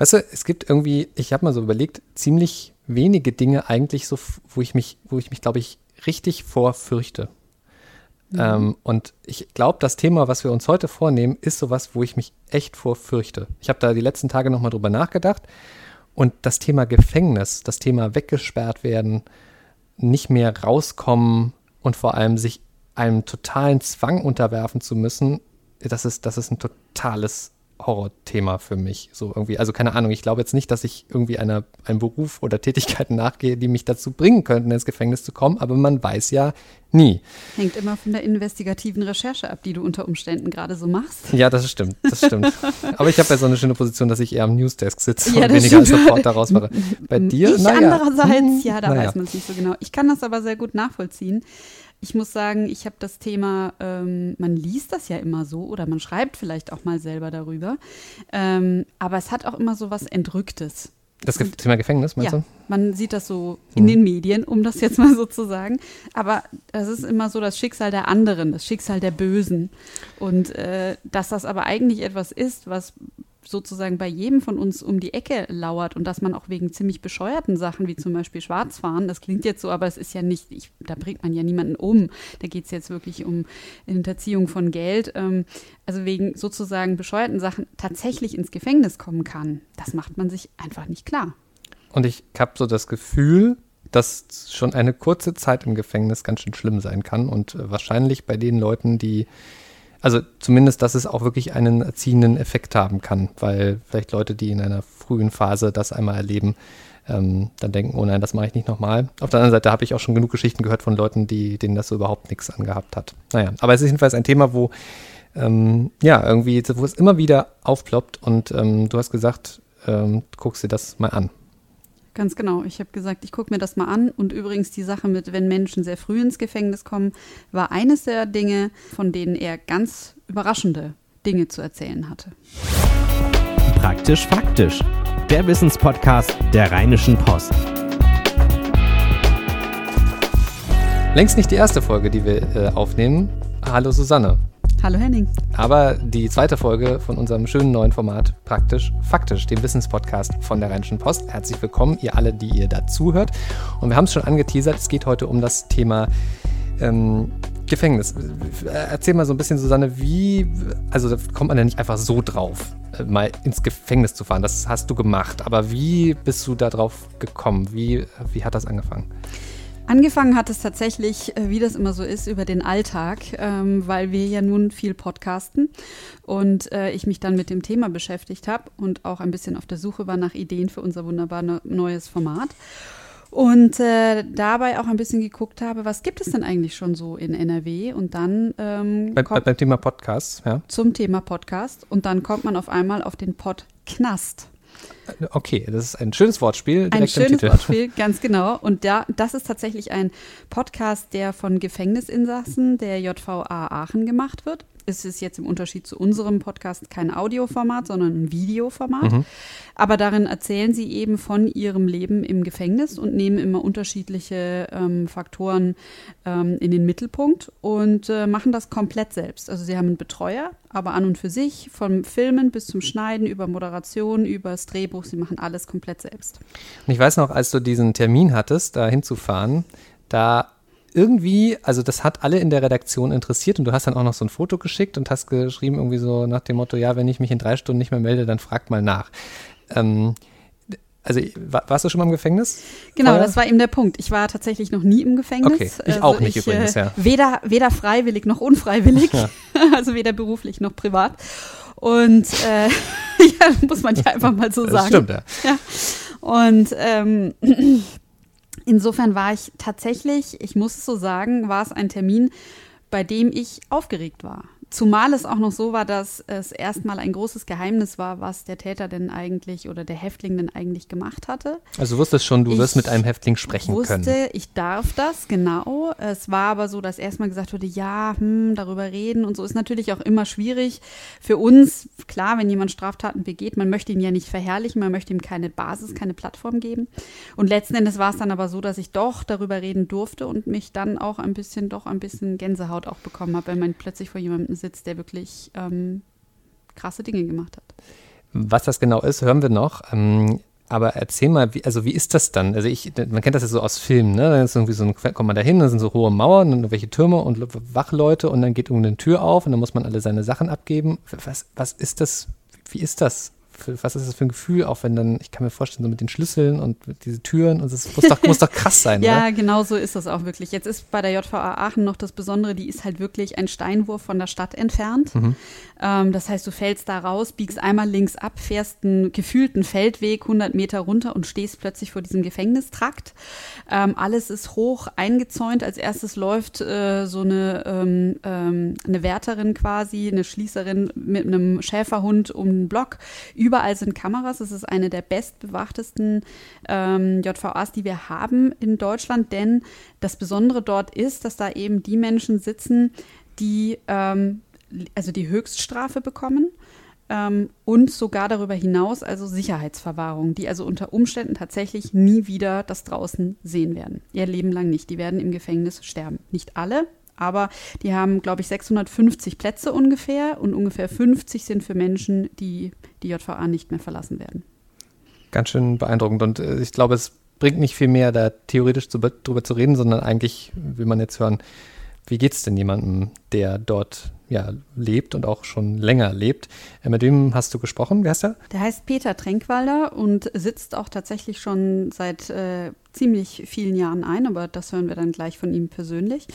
Weißt du, es gibt irgendwie, ich habe mal so überlegt, ziemlich wenige Dinge eigentlich so, wo ich mich, wo ich mich, glaube ich, richtig vorfürchte. Mhm. Ähm, und ich glaube, das Thema, was wir uns heute vornehmen, ist sowas, wo ich mich echt vorfürchte. Ich habe da die letzten Tage nochmal drüber nachgedacht. Und das Thema Gefängnis, das Thema weggesperrt werden, nicht mehr rauskommen und vor allem sich einem totalen Zwang unterwerfen zu müssen, das ist, das ist ein totales Horrorthema für mich. So irgendwie, also keine Ahnung, ich glaube jetzt nicht, dass ich irgendwie einer, einem Beruf oder Tätigkeiten nachgehe, die mich dazu bringen könnten, ins Gefängnis zu kommen, aber man weiß ja nie. Hängt immer von der investigativen Recherche ab, die du unter Umständen gerade so machst. Ja, das stimmt, das stimmt. aber ich habe ja so eine schöne Position, dass ich eher am Newsdesk sitze ja, und weniger als Reporter rausfahre. Bei dir? Ich naja. andererseits, ja, da naja. weiß man es nicht so genau. Ich kann das aber sehr gut nachvollziehen ich muss sagen, ich habe das Thema, ähm, man liest das ja immer so oder man schreibt vielleicht auch mal selber darüber, ähm, aber es hat auch immer so was Entrücktes. Das Ge Thema Gefängnis, meinst ja, du? Man sieht das so in hm. den Medien, um das jetzt mal so zu sagen. Aber das ist immer so das Schicksal der anderen, das Schicksal der Bösen. Und äh, dass das aber eigentlich etwas ist, was sozusagen bei jedem von uns um die Ecke lauert und dass man auch wegen ziemlich bescheuerten Sachen wie zum Beispiel Schwarzfahren, das klingt jetzt so, aber es ist ja nicht, ich, da bringt man ja niemanden um. Da geht es jetzt wirklich um Hinterziehung von Geld. Ähm, also wegen sozusagen bescheuerten Sachen tatsächlich ins Gefängnis kommen kann. Das macht man sich einfach nicht klar. Und ich habe so das Gefühl, dass schon eine kurze Zeit im Gefängnis ganz schön schlimm sein kann und äh, wahrscheinlich bei den Leuten, die also zumindest, dass es auch wirklich einen erziehenden Effekt haben kann, weil vielleicht Leute, die in einer frühen Phase das einmal erleben, ähm, dann denken, oh nein, das mache ich nicht nochmal. Auf der anderen Seite habe ich auch schon genug Geschichten gehört von Leuten, die, denen das so überhaupt nichts angehabt hat. Naja, aber es ist jedenfalls ein Thema, wo ähm, ja, irgendwie, wo es immer wieder aufploppt und ähm, du hast gesagt, ähm, guckst dir das mal an. Ganz genau. Ich habe gesagt, ich gucke mir das mal an. Und übrigens die Sache mit, wenn Menschen sehr früh ins Gefängnis kommen, war eines der Dinge, von denen er ganz überraschende Dinge zu erzählen hatte. Praktisch faktisch. Der Wissenspodcast der Rheinischen Post. Längst nicht die erste Folge, die wir äh, aufnehmen. Hallo Susanne. Hallo Henning. Aber die zweite Folge von unserem schönen neuen Format, praktisch faktisch, dem Wissenspodcast von der Rheinischen Post. Herzlich willkommen, ihr alle, die ihr dazuhört. Und wir haben es schon angeteasert, es geht heute um das Thema ähm, Gefängnis. Erzähl mal so ein bisschen, Susanne, wie, also da kommt man ja nicht einfach so drauf, äh, mal ins Gefängnis zu fahren. Das hast du gemacht. Aber wie bist du da drauf gekommen? Wie, wie hat das angefangen? Angefangen hat es tatsächlich, äh, wie das immer so ist, über den Alltag, ähm, weil wir ja nun viel podcasten und äh, ich mich dann mit dem Thema beschäftigt habe und auch ein bisschen auf der Suche war nach Ideen für unser wunderbar neues Format. Und äh, dabei auch ein bisschen geguckt habe, was gibt es denn eigentlich schon so in NRW? Und dann ähm, Bei, beim Thema Podcast, ja. Zum Thema Podcast. Und dann kommt man auf einmal auf den Pod Knast. Okay, das ist ein schönes Wortspiel. Direkt ein schönes Wortspiel, ganz genau. Und da, das ist tatsächlich ein Podcast, der von Gefängnisinsassen der JVA Aachen gemacht wird ist es jetzt im Unterschied zu unserem Podcast kein Audioformat, sondern ein Videoformat. Mhm. Aber darin erzählen sie eben von ihrem Leben im Gefängnis und nehmen immer unterschiedliche ähm, Faktoren ähm, in den Mittelpunkt und äh, machen das komplett selbst. Also sie haben einen Betreuer, aber an und für sich, vom Filmen bis zum Schneiden, über Moderation, über das Drehbuch, sie machen alles komplett selbst. Und ich weiß noch, als du diesen Termin hattest, da hinzufahren, da irgendwie, also das hat alle in der Redaktion interessiert und du hast dann auch noch so ein Foto geschickt und hast geschrieben irgendwie so nach dem Motto, ja, wenn ich mich in drei Stunden nicht mehr melde, dann fragt mal nach. Ähm, also warst du schon mal im Gefängnis? Genau, das war eben der Punkt. Ich war tatsächlich noch nie im Gefängnis. Okay, ich also auch nicht ich, übrigens, ja. Weder, weder freiwillig noch unfreiwillig, ja. also weder beruflich noch privat. Und äh, ja, muss man ja einfach mal so sagen. Das stimmt, ja. ja. Und ähm, Insofern war ich tatsächlich, ich muss es so sagen, war es ein Termin, bei dem ich aufgeregt war. Zumal es auch noch so war, dass es erstmal ein großes Geheimnis war, was der Täter denn eigentlich oder der Häftling denn eigentlich gemacht hatte. Also du wusstest schon, du ich wirst mit einem Häftling sprechen wusste, können. wusste, ich darf das, genau. Es war aber so, dass erstmal gesagt wurde, ja, hm, darüber reden und so ist natürlich auch immer schwierig für uns. Klar, wenn jemand Straftaten begeht, man möchte ihn ja nicht verherrlichen, man möchte ihm keine Basis, keine Plattform geben. Und letzten Endes war es dann aber so, dass ich doch darüber reden durfte und mich dann auch ein bisschen, doch ein bisschen Gänsehaut auch bekommen habe, wenn man plötzlich vor jemandem sitzt, der wirklich ähm, krasse Dinge gemacht hat. Was das genau ist, hören wir noch. Ähm, aber erzähl mal, wie, also wie ist das dann? Also ich, man kennt das ja so aus Filmen, ne? Dann ist irgendwie so ein, kommt man da hin, dann sind so hohe Mauern und welche Türme und Wachleute und dann geht irgendeine Tür auf und dann muss man alle seine Sachen abgeben. Was, was ist das? Wie ist das? Was ist das für ein Gefühl, auch wenn dann, ich kann mir vorstellen, so mit den Schlüsseln und diese Türen und das muss doch, muss doch krass sein, Ja, oder? genau so ist das auch wirklich. Jetzt ist bei der JVA Aachen noch das Besondere, die ist halt wirklich ein Steinwurf von der Stadt entfernt. Mhm. Ähm, das heißt, du fällst da raus, biegst einmal links ab, fährst einen gefühlten Feldweg 100 Meter runter und stehst plötzlich vor diesem Gefängnistrakt. Ähm, alles ist hoch eingezäunt. Als erstes läuft äh, so eine, ähm, ähm eine Wärterin quasi, eine Schließerin mit einem Schäferhund um den Block. Überall sind Kameras. Es ist eine der bestbewachtesten ähm, JVAs, die wir haben in Deutschland, denn das Besondere dort ist, dass da eben die Menschen sitzen, die ähm, also die Höchststrafe bekommen ähm, und sogar darüber hinaus also Sicherheitsverwahrung, die also unter Umständen tatsächlich nie wieder das draußen sehen werden. Ihr Leben lang nicht. Die werden im Gefängnis sterben. Nicht alle, aber die haben, glaube ich, 650 Plätze ungefähr und ungefähr 50 sind für Menschen, die die JVA nicht mehr verlassen werden. Ganz schön beeindruckend und äh, ich glaube, es bringt nicht viel mehr, da theoretisch zu, drüber zu reden, sondern eigentlich will man jetzt hören, wie geht es denn jemandem, der dort ja, lebt und auch schon länger lebt. Äh, mit wem hast du gesprochen? Wer ist der? Der heißt Peter Tränkwalder und sitzt auch tatsächlich schon seit äh, ziemlich vielen Jahren ein, aber das hören wir dann gleich von ihm persönlich.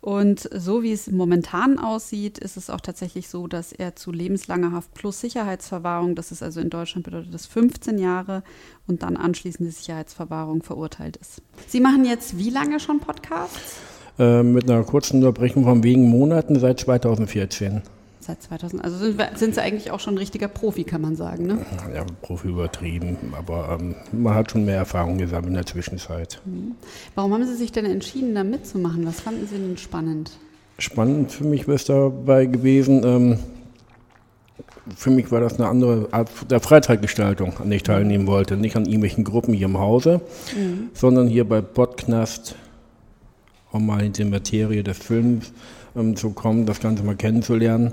Und so wie es momentan aussieht, ist es auch tatsächlich so, dass er zu lebenslanger Haft plus Sicherheitsverwahrung, das ist also in Deutschland bedeutet das 15 Jahre und dann anschließende Sicherheitsverwahrung verurteilt ist. Sie machen jetzt wie lange schon Podcasts? Äh, mit einer kurzen Unterbrechung von wenigen Monaten seit 2014. Seit 2000, also sind, sind, Sie eigentlich auch schon ein richtiger Profi, kann man sagen, ne? Ja, Profi übertrieben, aber ähm, man hat schon mehr Erfahrung gesammelt in der Zwischenzeit. Mhm. Warum haben Sie sich denn entschieden, da mitzumachen? Was fanden Sie denn spannend? Spannend für mich wäre es dabei gewesen, ähm, für mich war das eine andere Art der Freizeitgestaltung, an der ich teilnehmen wollte. Nicht an irgendwelchen Gruppen hier im Hause, mhm. sondern hier bei Podknast um mal in die Materie des Films ähm, zu kommen, das Ganze mal kennenzulernen,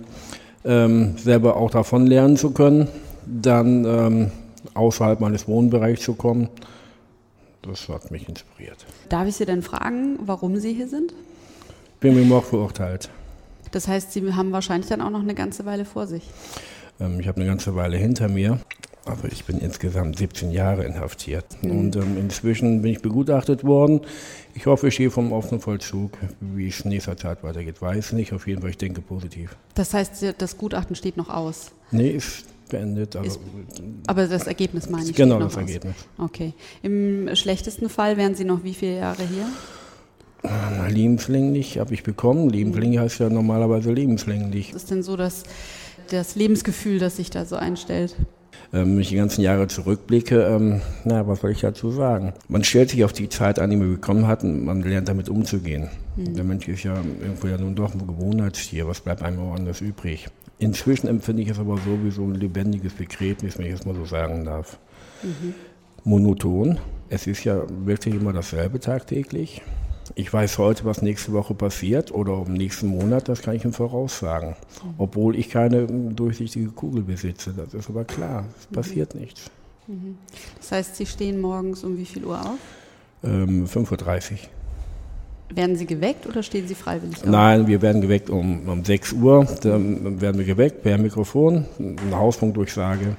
ähm, selber auch davon lernen zu können, dann ähm, außerhalb meines Wohnbereichs zu kommen. Das hat mich inspiriert. Darf ich Sie denn fragen, warum Sie hier sind? Bin mit Mord verurteilt. Das heißt, Sie haben wahrscheinlich dann auch noch eine ganze Weile vor sich. Ähm, ich habe eine ganze Weile hinter mir. Also ich bin insgesamt 17 Jahre inhaftiert. Mhm. Und ähm, inzwischen bin ich begutachtet worden. Ich hoffe, ich stehe vom offenen Vollzug. Wie es in nächster Zeit weitergeht, weiß nicht. Auf jeden Fall, ich denke positiv. Das heißt, das Gutachten steht noch aus? Nee, ist beendet. Also ist, aber das Ergebnis meine ich. Genau, das aus. Ergebnis. Okay. Im schlechtesten Fall wären Sie noch wie viele Jahre hier? lebenslänglich habe ich bekommen. Lebenslänglich heißt ja normalerweise lebenslänglich. Was ist denn so das, das Lebensgefühl, das sich da so einstellt? Ähm, wenn ich die ganzen Jahre zurückblicke, ähm, na, was soll ich dazu sagen? Man stellt sich auf die Zeit an, die man bekommen hat und man lernt damit umzugehen. Mhm. Der Mensch ist ja irgendwo ja nun doch ein Gewohnheitstier, was bleibt einem auch anders übrig? Inzwischen empfinde ich es aber sowieso ein lebendiges Begräbnis, wenn ich es mal so sagen darf. Mhm. Monoton. Es ist ja wirklich immer dasselbe tagtäglich. Ich weiß heute, was nächste Woche passiert oder im nächsten Monat, das kann ich im Voraus sagen. Mhm. Obwohl ich keine durchsichtige Kugel besitze. Das ist aber klar, es mhm. passiert nichts. Mhm. Das heißt, Sie stehen morgens um wie viel Uhr auf? Ähm, 5.30 Uhr. Werden Sie geweckt oder stehen Sie freiwillig auf? Nein, wir werden geweckt um, um 6 Uhr. Dann werden wir geweckt per Mikrofon, eine Hausfunkdurchsage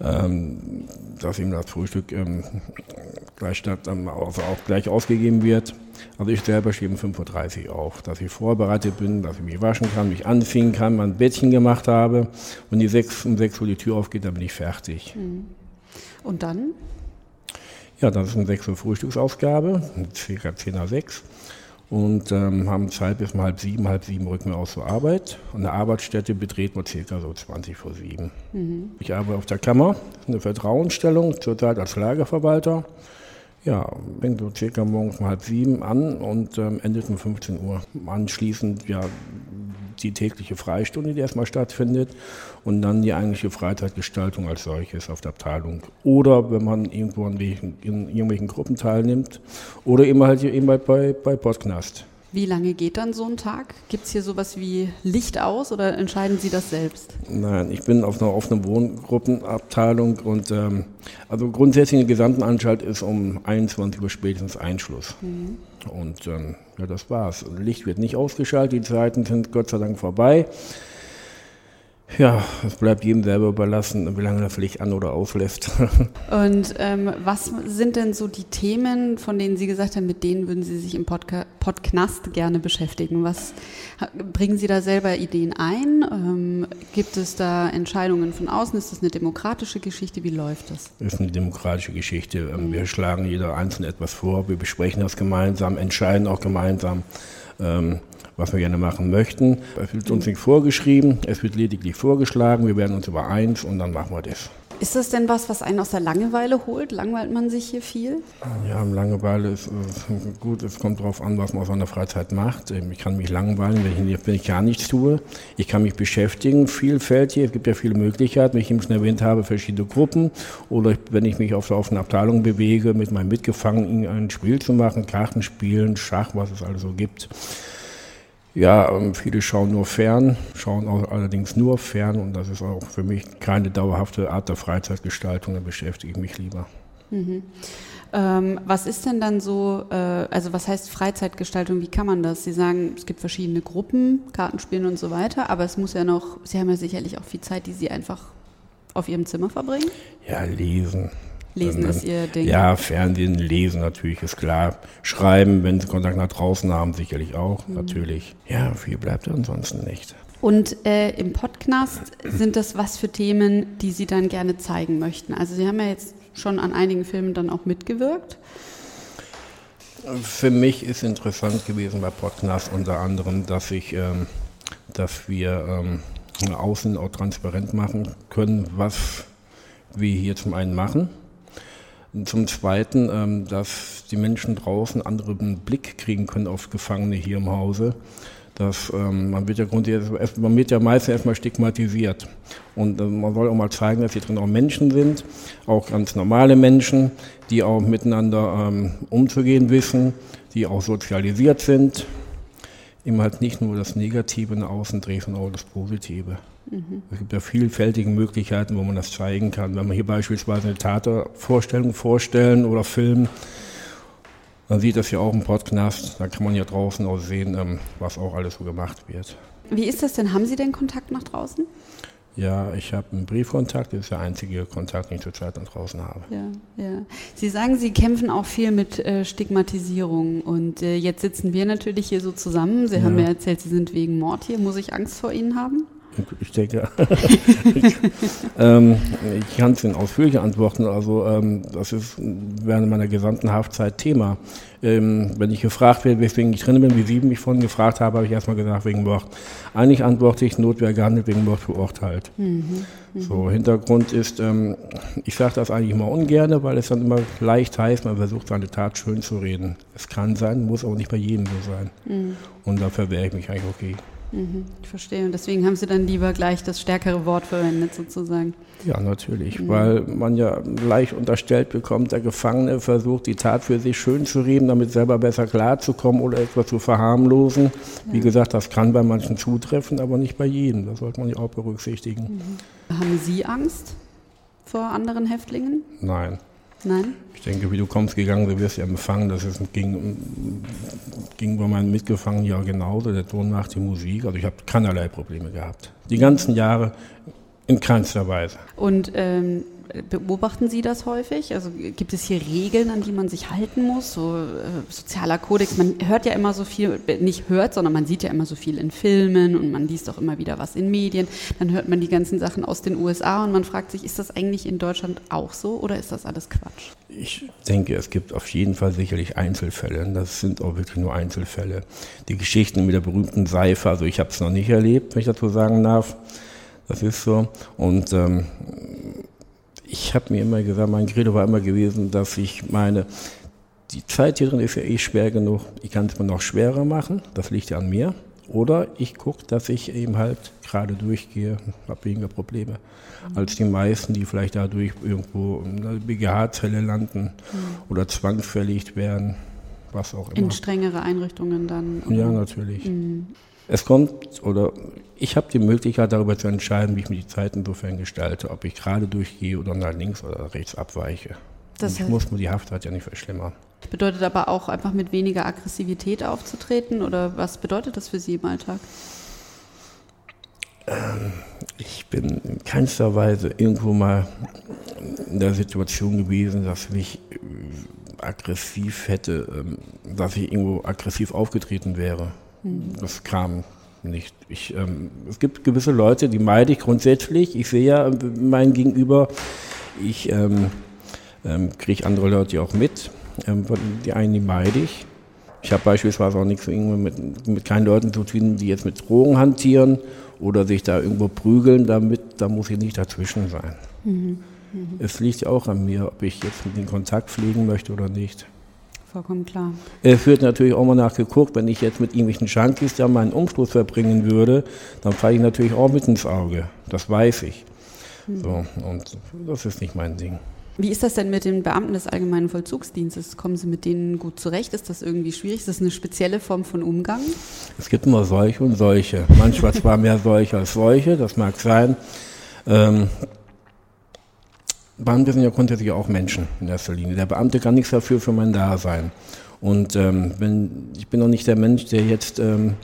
ähm, dass ihm das Frühstück ähm, gleich, statt, ähm, also auch gleich ausgegeben wird. Also ich selber stehe um 5.30 Uhr auf, dass ich vorbereitet bin, dass ich mich waschen kann, mich anziehen kann, mein Bettchen gemacht habe und die 6, um 6 Uhr die Tür aufgeht, dann bin ich fertig. Mhm. Und dann? Ja, das ist um 6 Uhr Frühstücksaufgabe, circa 10 nach 6 und ähm, haben Zeit bis um halb sieben, halb sieben rücken wir aus zur Arbeit. Und eine Arbeitsstätte betreten wir circa so 20 vor sieben. Mhm. Ich arbeite auf der Kammer, eine Vertrauensstellung, zurzeit als Lagerverwalter. Ja, fängt so circa morgens um halb sieben an und ähm, endet um 15 Uhr. Anschließend ja die tägliche Freistunde, die erstmal stattfindet und dann die eigentliche Freizeitgestaltung als solches auf der Abteilung. Oder wenn man irgendwo in, irgendwelchen Gruppen teilnimmt oder eben halt eben bei, bei, bei. Wie lange geht dann so ein Tag? Gibt es hier sowas wie Licht aus oder entscheiden Sie das selbst? Nein, ich bin auf einer offenen Wohngruppenabteilung und ähm, also grundsätzlich in der gesamten Anstalt ist um 21 Uhr spätestens Einschluss. Mhm. Und ähm, ja, das war's. Licht wird nicht ausgeschaltet, die Zeiten sind Gott sei Dank vorbei. Ja, es bleibt jedem selber überlassen, wie lange er vielleicht an- oder auslässt. Und ähm, was sind denn so die Themen, von denen Sie gesagt haben, mit denen würden Sie sich im Podca Podcast gerne beschäftigen? Was bringen Sie da selber Ideen ein? Ähm, gibt es da Entscheidungen von außen? Ist das eine demokratische Geschichte? Wie läuft das? Das ist eine demokratische Geschichte. Ähm, wir schlagen jeder einzelne etwas vor, wir besprechen das gemeinsam, entscheiden auch gemeinsam. Ähm, was wir gerne machen möchten. Es wird uns nicht vorgeschrieben, es wird lediglich vorgeschlagen, wir werden uns über eins und dann machen wir das. Ist das denn was, was einen aus der Langeweile holt? Langweilt man sich hier viel? Ja, Langeweile ist, ist gut. Es kommt darauf an, was man aus seiner Freizeit macht. Ich kann mich langweilen, wenn ich, wenn ich gar nichts tue. Ich kann mich beschäftigen, vielfältig. Es gibt ja viele Möglichkeiten, wie ich eben schon erwähnt habe, verschiedene Gruppen. Oder wenn ich mich auf der offenen Abteilung bewege, mit meinen Mitgefangenen ein Spiel zu machen, Karten spielen, Schach, was es also gibt. Ja, ähm, viele schauen nur fern, schauen auch allerdings nur fern und das ist auch für mich keine dauerhafte Art der Freizeitgestaltung, da beschäftige ich mich lieber. Mhm. Ähm, was ist denn dann so, äh, also was heißt Freizeitgestaltung, wie kann man das? Sie sagen, es gibt verschiedene Gruppen, Kartenspielen und so weiter, aber es muss ja noch, Sie haben ja sicherlich auch viel Zeit, die Sie einfach auf Ihrem Zimmer verbringen? Ja, lesen. Lesen ist Ihr Ding. Ja, Fernsehen, Lesen natürlich ist klar. Schreiben, wenn Sie Kontakt nach draußen haben, sicherlich auch, mhm. natürlich. Ja, viel bleibt ansonsten nicht. Und äh, im Podcast sind das was für Themen, die Sie dann gerne zeigen möchten? Also Sie haben ja jetzt schon an einigen Filmen dann auch mitgewirkt. Für mich ist interessant gewesen bei Podcast unter anderem, dass ich, ähm, dass wir ähm, außen auch transparent machen können, was wir hier zum einen machen zum Zweiten, ähm, dass die Menschen draußen anderen Blick kriegen können auf Gefangene hier im Hause. Das, ähm, man, wird ja man wird ja meistens erstmal stigmatisiert. Und äh, man soll auch mal zeigen, dass hier drin auch Menschen sind, auch ganz normale Menschen, die auch miteinander ähm, umzugehen wissen, die auch sozialisiert sind. Immer halt nicht nur das Negative nach außen dreht, sondern auch das Positive. Mhm. Es gibt ja vielfältige Möglichkeiten, wo man das zeigen kann. Wenn man hier beispielsweise eine Theatervorstellung vorstellen oder filmen, dann sieht das ja auch im Podcast. Da kann man ja draußen auch sehen, ähm, was auch alles so gemacht wird. Wie ist das denn? Haben Sie denn Kontakt nach draußen? Ja, ich habe einen Briefkontakt, das ist der einzige Kontakt, den ich zurzeit nach draußen habe. Ja, ja. Sie sagen, Sie kämpfen auch viel mit äh, Stigmatisierung und äh, jetzt sitzen wir natürlich hier so zusammen. Sie ja. haben mir erzählt, Sie sind wegen Mord hier. Muss ich Angst vor Ihnen haben? Ich denke, ähm, ich kann es Ihnen ausführlich antworten. Also ähm, das ist während meiner gesamten Haftzeit Thema. Ähm, wenn ich gefragt werde, weswegen ich drin bin, wie Sie mich vorhin gefragt haben, habe ich erstmal gesagt, wegen Mord. Eigentlich antworte ich, Notwehr gehandelt, wegen Mord verurteilt. Mhm, mh. So, Hintergrund ist, ähm, ich sage das eigentlich immer ungern, weil es dann immer leicht heißt, man versucht seine Tat schön zu reden. Es kann sein, muss aber nicht bei jedem so sein. Mhm. Und dafür wäre ich mich eigentlich okay. Mhm, ich verstehe. Und deswegen haben Sie dann lieber gleich das stärkere Wort verwendet, sozusagen. Ja, natürlich, mhm. weil man ja leicht unterstellt bekommt, der Gefangene versucht, die Tat für sich schön zu reden, damit selber besser klarzukommen oder etwas zu verharmlosen. Ja. Wie gesagt, das kann bei manchen zutreffen, aber nicht bei jedem. Das sollte man ja auch berücksichtigen. Mhm. Haben Sie Angst vor anderen Häftlingen? Nein. Nein? Ich denke, wie du kommst gegangen, du wirst ja empfangen. Das ist, ging, ging bei meinen Mitgefangenen ja genauso. Der Ton macht die Musik. Also ich habe keinerlei Probleme gehabt. Die ganzen Jahre in keinster Weise. Und ähm, Beobachten Sie das häufig? Also gibt es hier Regeln, an die man sich halten muss? So äh, sozialer Kodex. Man hört ja immer so viel, nicht hört, sondern man sieht ja immer so viel in Filmen und man liest auch immer wieder was in Medien. Dann hört man die ganzen Sachen aus den USA und man fragt sich, ist das eigentlich in Deutschland auch so oder ist das alles Quatsch? Ich denke, es gibt auf jeden Fall sicherlich Einzelfälle. Das sind auch wirklich nur Einzelfälle. Die Geschichten mit der berühmten Seife, also ich habe es noch nicht erlebt, wenn ich dazu sagen darf. Das ist so. Und ähm, ich habe mir immer gesagt, mein Credo war immer gewesen, dass ich meine, die Zeit hier drin ist ja eh schwer genug, ich kann es mir noch schwerer machen, das liegt ja an mir. Oder ich gucke, dass ich eben halt gerade durchgehe, habe weniger Probleme als die meisten, die vielleicht dadurch irgendwo in einer BGH-Zelle landen mhm. oder zwangsverlegt werden. was auch immer. In strengere Einrichtungen dann. Ja, natürlich. Mhm. Es kommt, oder ich habe die Möglichkeit darüber zu entscheiden, wie ich mir die Zeit insofern gestalte, ob ich gerade durchgehe oder nach links oder rechts abweiche. Das ich muss mir die Haftzeit ja nicht verschlimmern. Bedeutet aber auch einfach mit weniger Aggressivität aufzutreten oder was bedeutet das für Sie im Alltag? Ähm, ich bin in keinster Weise irgendwo mal in der Situation gewesen, dass ich äh, aggressiv hätte, ähm, dass ich irgendwo aggressiv aufgetreten wäre. Mhm. Das kam nicht. Ich, ähm, es gibt gewisse Leute, die meide ich grundsätzlich. Ich sehe ja mein Gegenüber, ich ähm, ähm, kriege andere Leute auch mit. Ähm, die einen, die meide ich. Ich habe beispielsweise auch nichts mit, mit keinen Leuten zu tun, die jetzt mit Drogen hantieren oder sich da irgendwo prügeln damit, da muss ich nicht dazwischen sein. Mhm. Mhm. Es liegt ja auch an mir, ob ich jetzt mit den Kontakt pflegen möchte oder nicht. Vollkommen klar. Es wird natürlich auch mal nachgeguckt, wenn ich jetzt mit irgendwelchen Junkies da meinen Umschluss verbringen würde, dann falle ich natürlich auch mit ins Auge. Das weiß ich. Mhm. So, und das ist nicht mein Ding. Wie ist das denn mit den Beamten des Allgemeinen Vollzugsdienstes? Kommen Sie mit denen gut zurecht? Ist das irgendwie schwierig? Ist das eine spezielle Form von Umgang? Es gibt immer solche und solche. Manchmal zwar mehr solche als solche, das mag sein. Ähm, Beamte sind ja grundsätzlich auch Menschen in erster Linie. Der Beamte kann nichts dafür für mein Dasein. Und ähm, wenn, ich bin auch nicht der Mensch, der jetzt ähm,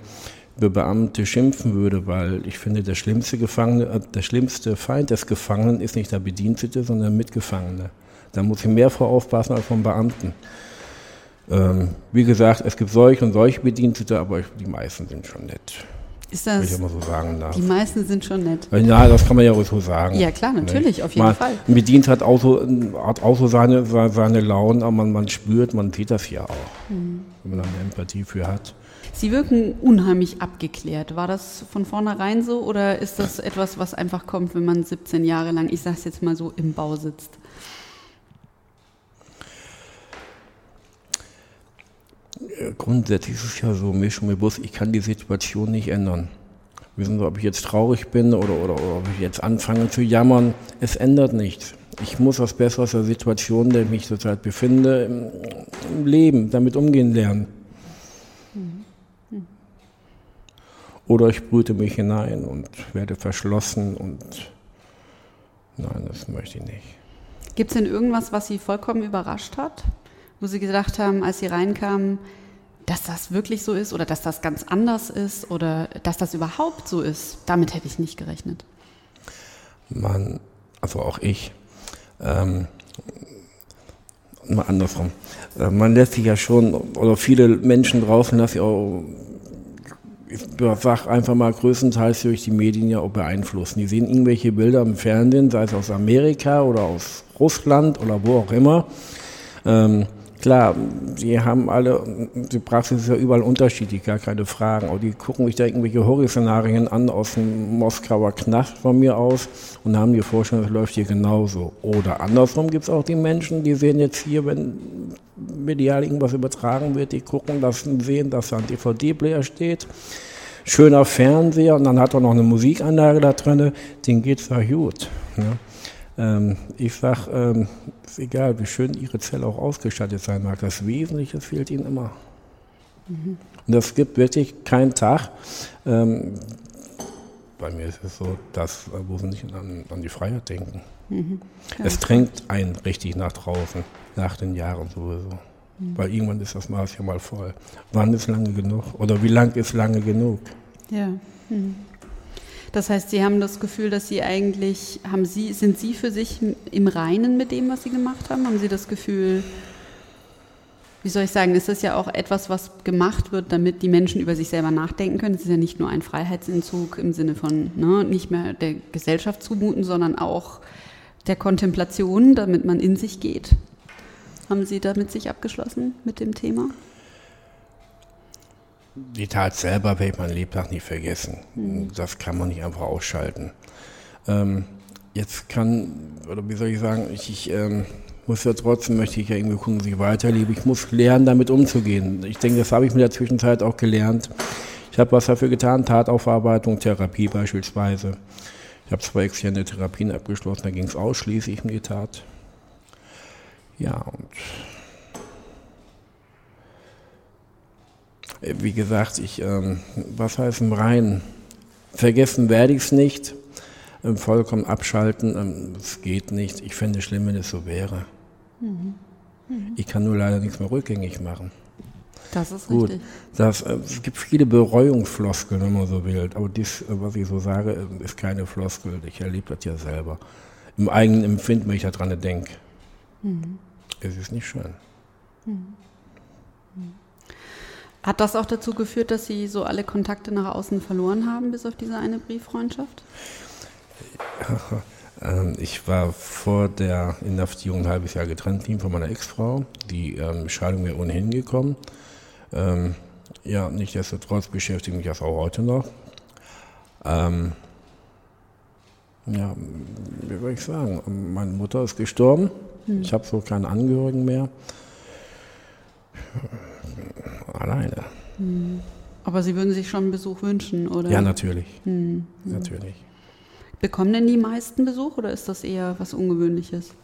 über Beamte schimpfen würde, weil ich finde, der schlimmste Gefangene, äh, der schlimmste Feind des Gefangenen ist nicht der Bedienstete, sondern der Mitgefangene. Da muss ich mehr vor aufpassen als vom Beamten. Ähm, wie gesagt, es gibt solche und solche Bedienstete, aber die meisten sind schon nett. Ist das, ich immer so sagen darf. Die meisten sind schon nett. Ja, das kann man ja auch so sagen. Ja, klar, natürlich, auf jeden man, Fall. Ein Bedient hat auch so, hat auch so seine, seine Launen, aber man, man spürt, man sieht das ja auch, mhm. wenn man eine Empathie für hat. Sie wirken unheimlich abgeklärt. War das von vornherein so oder ist das etwas, was einfach kommt, wenn man 17 Jahre lang, ich sage es jetzt mal so, im Bau sitzt? Grundsätzlich ist es ja so, mir schon bewusst, ich kann die Situation nicht ändern. Wissen Sie, ob ich jetzt traurig bin oder, oder, oder ob ich jetzt anfange zu jammern, es ändert nichts. Ich muss was Besseres aus der Situation, in der ich mich zurzeit befinde, im, im Leben damit umgehen lernen. Oder ich brüte mich hinein und werde verschlossen und nein, das möchte ich nicht. Gibt es denn irgendwas, was Sie vollkommen überrascht hat? Wo Sie gedacht haben, als Sie reinkamen, dass das wirklich so ist oder dass das ganz anders ist oder dass das überhaupt so ist? Damit hätte ich nicht gerechnet. Man, also auch ich, ähm, mal andersrum. Äh, man lässt sich ja schon, oder viele Menschen draußen lassen auch ich sag einfach mal größtenteils durch die Medien ja auch beeinflussen. Die sehen irgendwelche Bilder im Fernsehen, sei es aus Amerika oder aus Russland oder wo auch immer. Ähm, klar, die haben alle, die Praxis ist ja überall unterschiedlich, gar keine Fragen. Aber die gucken sich da irgendwelche Horrorszenarien an aus dem Moskauer Knast von mir aus und haben die Vorstellung, das läuft hier genauso. Oder andersrum gibt es auch die Menschen, die sehen jetzt hier, wenn medial irgendwas übertragen wird, die gucken, dass sehen, dass da ein DVD-Player steht, schöner Fernseher und dann hat er noch eine Musikanlage da drin, den geht's ja gut. Ne? Ähm, ich sag, ähm, ist egal, wie schön ihre Zelle auch ausgestattet sein mag, das Wesentliche fehlt ihnen immer. Mhm. Und es gibt wirklich keinen Tag, ähm, bei mir ist es so, dass, wo sie nicht an, an die Freiheit denken. Mhm. Es drängt einen richtig nach draußen, nach den Jahren sowieso. Mhm. Weil irgendwann ist das Maß ja mal voll. Wann ist lange genug? Oder wie lang ist lange genug? Ja. Mhm. Das heißt, Sie haben das Gefühl, dass Sie eigentlich, haben Sie, sind Sie für sich im Reinen mit dem, was Sie gemacht haben? Haben Sie das Gefühl, wie soll ich sagen, ist das ja auch etwas, was gemacht wird, damit die Menschen über sich selber nachdenken können. Es ist ja nicht nur ein Freiheitsentzug im Sinne von ne, nicht mehr der Gesellschaft zumuten, sondern auch der Kontemplation, damit man in sich geht. Haben Sie damit sich abgeschlossen mit dem Thema? Die Tat selber werde ich mein Lebtag nicht vergessen. Mhm. Das kann man nicht einfach ausschalten. Ähm, jetzt kann, oder wie soll ich sagen, ich, ich ähm, muss ja trotzdem, möchte ich ja irgendwie gucken, dass ich weiterlebe. Ich muss lernen, damit umzugehen. Ich denke, das habe ich mit der Zwischenzeit auch gelernt. Ich habe was dafür getan, Tataufarbeitung, Therapie beispielsweise. Ich habe zwei externe Therapien abgeschlossen, da ging es ausschließlich um die Tat. Ja, und wie gesagt, ich, ähm, was heißt im Reinen? Vergessen werde ich es nicht. Ähm, vollkommen abschalten, es ähm, geht nicht. Ich fände es schlimm, wenn es so wäre. Mhm. Mhm. Ich kann nur leider nichts mehr rückgängig machen. Das ist Gut, richtig. Das, äh, es gibt viele Bereuungsfloskeln, wenn man so will. Aber dies, äh, was ich so sage, äh, ist keine Floskel. Ich erlebe das ja selber. Im eigenen Empfinden, wenn ich daran denke. Mhm. Es ist nicht schön. Mhm. Hat das auch dazu geführt, dass Sie so alle Kontakte nach außen verloren haben, bis auf diese eine Brieffreundschaft? Ähm, ich war vor der Inhaftierung ein halbes Jahr getrennt von meiner Ex-Frau. Die ähm, Scheidung wäre ohnehin gekommen. Ähm, ja, nichtsdestotrotz beschäftigt mich das auch heute noch. Ähm, ja, wie soll ich sagen? Meine Mutter ist gestorben. Hm. Ich habe so keine Angehörigen mehr. Alleine. Hm. Aber Sie würden sich schon einen Besuch wünschen, oder? Ja, natürlich. Hm. Natürlich. Bekommen denn die meisten Besuch oder ist das eher was Ungewöhnliches?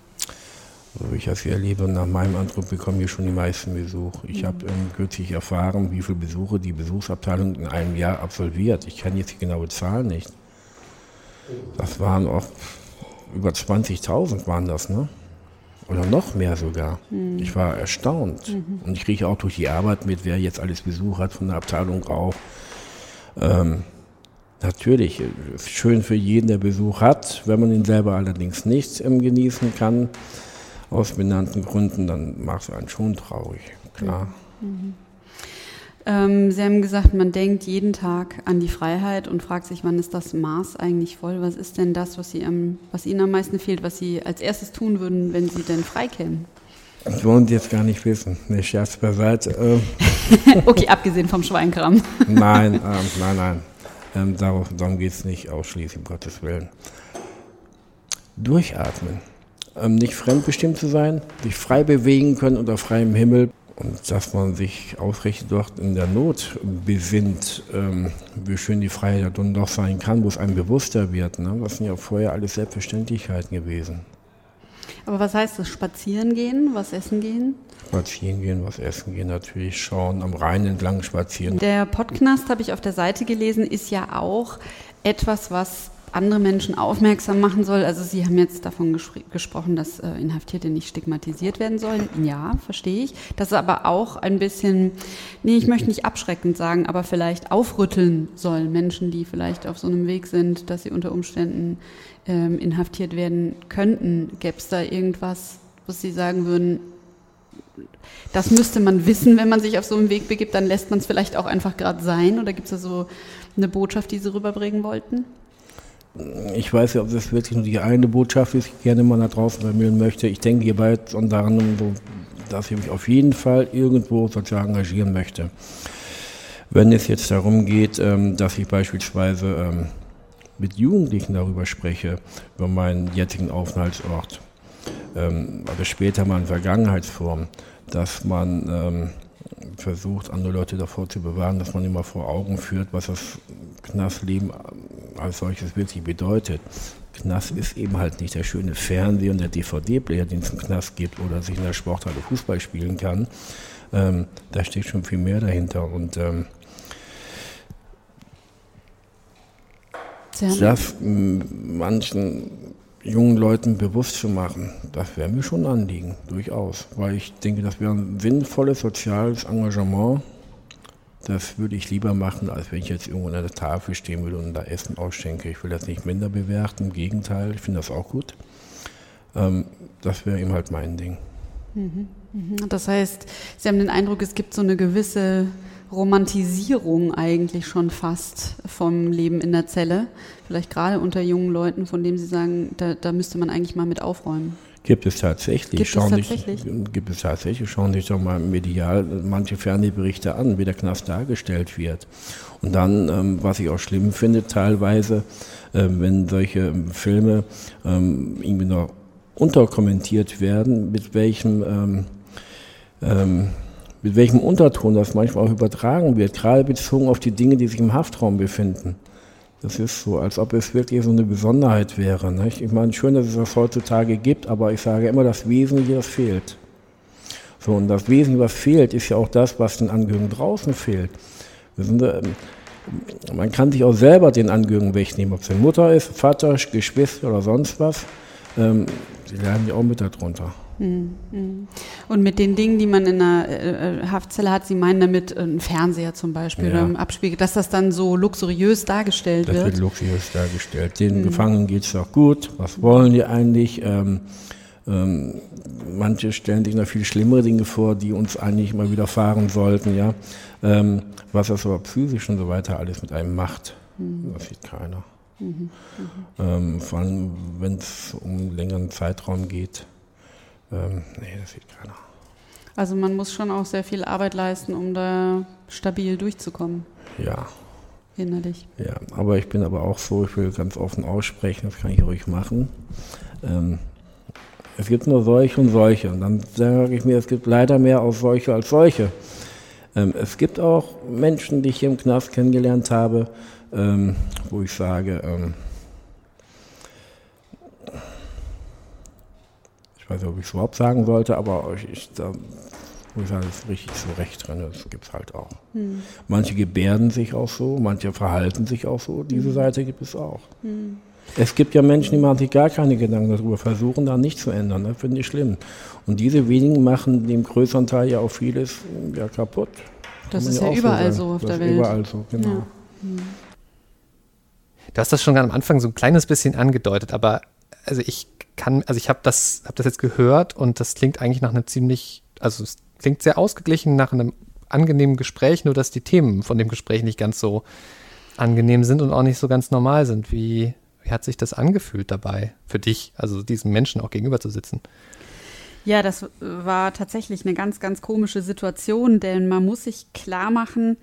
So wie ich das hier erlebe, nach meinem Eindruck bekommen hier schon die meisten Besuch. Ich mhm. habe ähm, kürzlich erfahren, wie viele Besuche die Besuchsabteilung in einem Jahr absolviert. Ich kenne jetzt die genaue Zahl nicht. Das waren auch über 20.000 waren das, ne? Oder noch mehr sogar. Mhm. Ich war erstaunt. Mhm. Und ich kriege auch durch die Arbeit mit, wer jetzt alles Besuch hat von der Abteilung rauf. Ähm, natürlich, ist schön für jeden, der Besuch hat. Wenn man ihn selber allerdings nicht ähm, genießen kann, aus benannten Gründen, dann macht es einen schon traurig, klar. Mhm. Ähm, Sie haben gesagt, man denkt jeden Tag an die Freiheit und fragt sich, wann ist das Maß eigentlich voll? Was ist denn das, was, Sie am, was Ihnen am meisten fehlt, was Sie als erstes tun würden, wenn Sie denn frei kämen? Das wollen Sie jetzt gar nicht wissen. Ne, Scherz beiseite. Äh, okay, abgesehen vom Schweinkram. nein, ähm, nein, nein. Ähm, darauf, darum geht es nicht ausschließlich, um Gottes Willen. Durchatmen ähm, nicht fremdbestimmt zu sein, sich frei bewegen können unter freiem Himmel und dass man sich ausreichend dort in der Not besinnt, ähm, wie schön die Freiheit dann doch sein kann, wo es einem bewusster wird. Ne? Das sind ja vorher alles Selbstverständlichkeiten gewesen. Aber was heißt das? Spazieren gehen, was essen gehen? Spazieren gehen, was essen gehen, natürlich schauen, am Rhein entlang spazieren. Der Podknast, habe ich auf der Seite gelesen, ist ja auch etwas, was andere Menschen aufmerksam machen soll. Also Sie haben jetzt davon gesprochen, dass äh, Inhaftierte nicht stigmatisiert werden sollen. Ja, verstehe ich. Das ist aber auch ein bisschen, nee, ich möchte nicht abschreckend sagen, aber vielleicht aufrütteln soll. Menschen, die vielleicht auf so einem Weg sind, dass sie unter Umständen ähm, inhaftiert werden könnten. Gäbe es da irgendwas, was Sie sagen würden, das müsste man wissen, wenn man sich auf so einen Weg begibt, dann lässt man es vielleicht auch einfach gerade sein? Oder gibt es da so eine Botschaft, die Sie rüberbringen wollten? Ich weiß ja, ob das wirklich nur die eine Botschaft ist, die ich gerne mal nach draußen vermitteln möchte. Ich denke hierbei daran, dass ich mich auf jeden Fall irgendwo sozial engagieren möchte. Wenn es jetzt darum geht, ähm, dass ich beispielsweise ähm, mit Jugendlichen darüber spreche, über meinen jetzigen Aufenthaltsort, oder später mal in Vergangenheitsform, dass man versucht, andere Leute davor zu bewahren, dass man immer vor Augen führt, was das Knastleben als solches wirklich bedeutet. Knast ist eben halt nicht der schöne Fernseher und der DVD-Player, den es im Knast gibt oder sich in der Sporthalle Fußball spielen kann. Ähm, da steht schon viel mehr dahinter und ähm, das manchen jungen Leuten bewusst zu machen, das wäre mir schon ein Anliegen, durchaus. Weil ich denke, das wäre ein sinnvolles soziales Engagement. Das würde ich lieber machen, als wenn ich jetzt irgendwo an der Tafel stehen würde und da Essen ausschenke. Ich will das nicht minder bewerten, im Gegenteil, ich finde das auch gut. Ähm, das wäre eben halt mein Ding. Mhm. Das heißt, Sie haben den Eindruck, es gibt so eine gewisse Romantisierung eigentlich schon fast vom Leben in der Zelle. Vielleicht gerade unter jungen Leuten, von denen Sie sagen, da, da müsste man eigentlich mal mit aufräumen. Gibt es tatsächlich. Gibt Schauen es tatsächlich? Sich, gibt es tatsächlich. Schauen Sie sich doch mal medial manche Fernsehberichte an, wie der Knast dargestellt wird. Und dann, ähm, was ich auch schlimm finde, teilweise, äh, wenn solche ähm, Filme ähm, irgendwie noch unterkommentiert werden, mit welchem ähm, ähm, mit welchem Unterton das manchmal auch übertragen wird, gerade bezogen auf die Dinge, die sich im Haftraum befinden. Das ist so, als ob es wirklich so eine Besonderheit wäre. Nicht? Ich meine, schön, dass es das heutzutage gibt, aber ich sage immer, das Wesentliche, das fehlt. So, und das Wesentliche, was fehlt, ist ja auch das, was den Angehörigen draußen fehlt. Sie, ähm, man kann sich auch selber den Angehörigen wegnehmen, ob es eine Mutter ist, Vater, Geschwister oder sonst was. Ähm, leiden ja auch mit darunter. Hm, hm. Und mit den Dingen, die man in einer äh, Haftzelle hat, Sie meinen damit einen Fernseher zum Beispiel ja. oder im Abspiegel, dass das dann so luxuriös dargestellt das wird? Das wird luxuriös dargestellt. Den hm. Gefangenen geht es doch gut. Was wollen die eigentlich? Ähm, ähm, manche stellen sich noch viel schlimmere Dinge vor, die uns eigentlich mal widerfahren sollten. Ja? Ähm, was das aber psychisch und so weiter alles mit einem macht, mhm. das sieht keiner. Mhm. Mhm. Ähm, vor allem, wenn es um einen längeren Zeitraum geht. Ähm, nee, das sieht keiner. Also man muss schon auch sehr viel Arbeit leisten, um da stabil durchzukommen. Ja. Innerlich. Ja, aber ich bin aber auch so, ich will ganz offen aussprechen, das kann ich ruhig machen. Ähm, es gibt nur solche und solche. Und dann sage ich mir, es gibt leider mehr auch solche als solche. Ähm, es gibt auch Menschen, die ich hier im Knast kennengelernt habe, ähm, wo ich sage, ähm, ich weiß nicht, ob ich es überhaupt sagen sollte, aber ich, da, wo ich sage, das ist richtig so recht drin, das gibt es halt auch. Hm. Manche gebärden sich auch so, manche verhalten sich auch so, diese hm. Seite gibt es auch. Hm. Es gibt ja Menschen, die machen sich gar keine Gedanken darüber, versuchen da nicht zu ändern. Das finde ich schlimm. Und diese wenigen machen dem größeren Teil ja auch vieles ja, kaputt. Das ist ja überall so, so auf das der Welt. Überall so, genau. Ja. Hm. Du hast das schon am Anfang so ein kleines bisschen angedeutet, aber also ich kann, also ich habe das, hab das jetzt gehört und das klingt eigentlich nach einem ziemlich, also es klingt sehr ausgeglichen nach einem angenehmen Gespräch, nur dass die Themen von dem Gespräch nicht ganz so angenehm sind und auch nicht so ganz normal sind. Wie, wie hat sich das angefühlt dabei für dich, also diesen Menschen auch gegenüber zu sitzen? Ja, das war tatsächlich eine ganz, ganz komische Situation, denn man muss sich klar machen,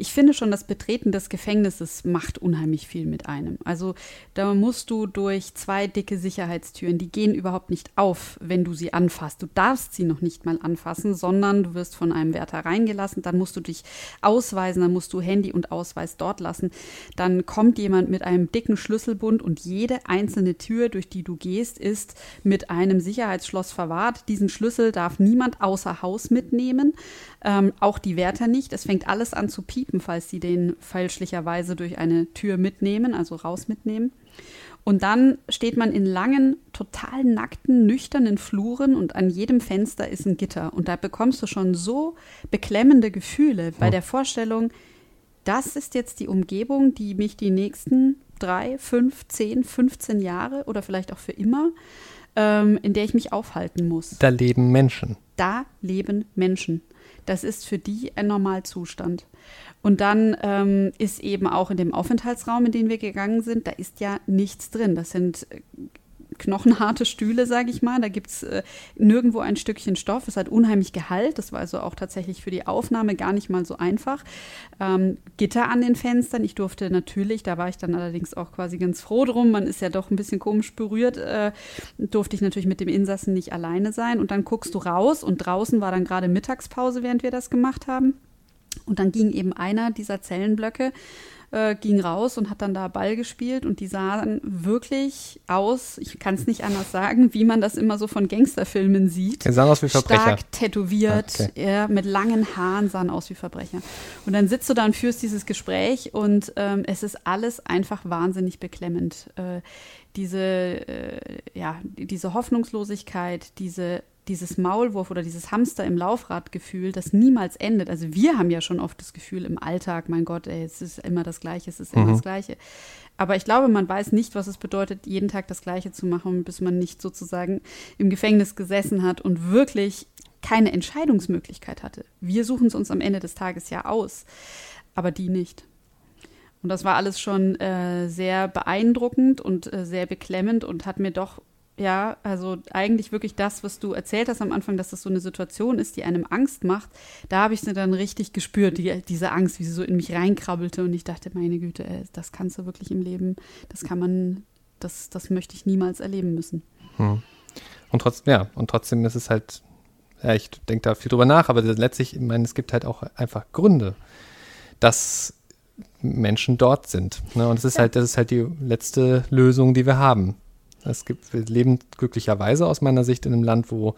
ich finde schon, das Betreten des Gefängnisses macht unheimlich viel mit einem. Also da musst du durch zwei dicke Sicherheitstüren, die gehen überhaupt nicht auf, wenn du sie anfasst. Du darfst sie noch nicht mal anfassen, sondern du wirst von einem Wärter reingelassen, dann musst du dich ausweisen, dann musst du Handy und Ausweis dort lassen. Dann kommt jemand mit einem dicken Schlüsselbund und jede einzelne Tür, durch die du gehst, ist mit einem Sicherheitsschloss verwahrt. Diesen Schlüssel darf niemand außer Haus mitnehmen, ähm, auch die Wärter nicht. Es fängt alles an zu piepen piepen, falls sie den fälschlicherweise durch eine Tür mitnehmen, also raus mitnehmen. Und dann steht man in langen, total nackten, nüchternen Fluren und an jedem Fenster ist ein Gitter. Und da bekommst du schon so beklemmende Gefühle bei der Vorstellung, das ist jetzt die Umgebung, die mich die nächsten drei, fünf, zehn, 15 Jahre oder vielleicht auch für immer, ähm, in der ich mich aufhalten muss. Da leben Menschen. Da leben Menschen. Das ist für die ein Normalzustand. Und dann ähm, ist eben auch in dem Aufenthaltsraum, in den wir gegangen sind, da ist ja nichts drin. Das sind äh, knochenharte Stühle, sage ich mal. Da gibt es äh, nirgendwo ein Stückchen Stoff. Es hat unheimlich Gehalt. Das war also auch tatsächlich für die Aufnahme gar nicht mal so einfach. Ähm, Gitter an den Fenstern. Ich durfte natürlich, da war ich dann allerdings auch quasi ganz froh drum, man ist ja doch ein bisschen komisch berührt, äh, durfte ich natürlich mit dem Insassen nicht alleine sein. Und dann guckst du raus und draußen war dann gerade Mittagspause, während wir das gemacht haben. Und dann ging eben einer dieser Zellenblöcke, äh, ging raus und hat dann da Ball gespielt und die sahen wirklich aus, ich kann es nicht anders sagen, wie man das immer so von Gangsterfilmen sieht. Die sahen aus wie Verbrecher. Stark tätowiert, okay. ja, mit langen Haaren sahen aus wie Verbrecher. Und dann sitzt du da und führst dieses Gespräch und ähm, es ist alles einfach wahnsinnig beklemmend. Äh, diese, äh, ja, diese Hoffnungslosigkeit, diese dieses Maulwurf oder dieses Hamster im Laufradgefühl, das niemals endet. Also wir haben ja schon oft das Gefühl im Alltag, mein Gott, ey, es ist immer das Gleiche, es ist immer mhm. das Gleiche. Aber ich glaube, man weiß nicht, was es bedeutet, jeden Tag das Gleiche zu machen, bis man nicht sozusagen im Gefängnis gesessen hat und wirklich keine Entscheidungsmöglichkeit hatte. Wir suchen es uns am Ende des Tages ja aus, aber die nicht. Und das war alles schon äh, sehr beeindruckend und äh, sehr beklemmend und hat mir doch ja, also eigentlich wirklich das, was du erzählt hast am Anfang, dass das so eine Situation ist, die einem Angst macht. Da habe ich sie dann richtig gespürt, die, diese Angst, wie sie so in mich reinkrabbelte. Und ich dachte, meine Güte, ey, das kannst du wirklich im Leben, das kann man, das, das möchte ich niemals erleben müssen. Hm. Und trotzdem, ja, und trotzdem ist es halt, ja, ich denke da viel drüber nach, aber letztlich, ich meine, es gibt halt auch einfach Gründe, dass Menschen dort sind. Ne? Und es ist ja. halt, das ist halt die letzte Lösung, die wir haben Es gibt, wir leben glücklicherweise aus meiner Sicht in einem Land, wo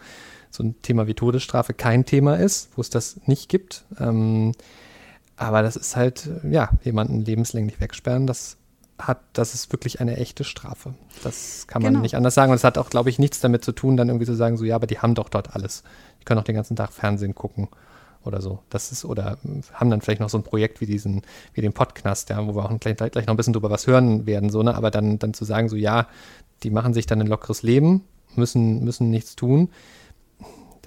so ein Thema wie Todesstrafe kein Thema ist, wo es das nicht gibt. Ähm, aber das ist halt, ja, jemanden lebenslänglich wegsperren, das hat, das ist wirklich eine echte Strafe. Das kann man genau. nicht anders sagen. Und es hat auch, glaube ich, nichts damit zu tun, dann irgendwie zu sagen, so, ja, aber die haben doch dort alles. Die können auch den ganzen Tag Fernsehen gucken oder so. Das ist, oder haben dann vielleicht noch so ein Projekt wie diesen, wie den Podknast, ja, wo wir auch gleich, gleich noch ein bisschen drüber was hören werden, so, ne? Aber dann, dann zu sagen, so, ja, die machen sich dann ein lockeres Leben, müssen, müssen nichts tun.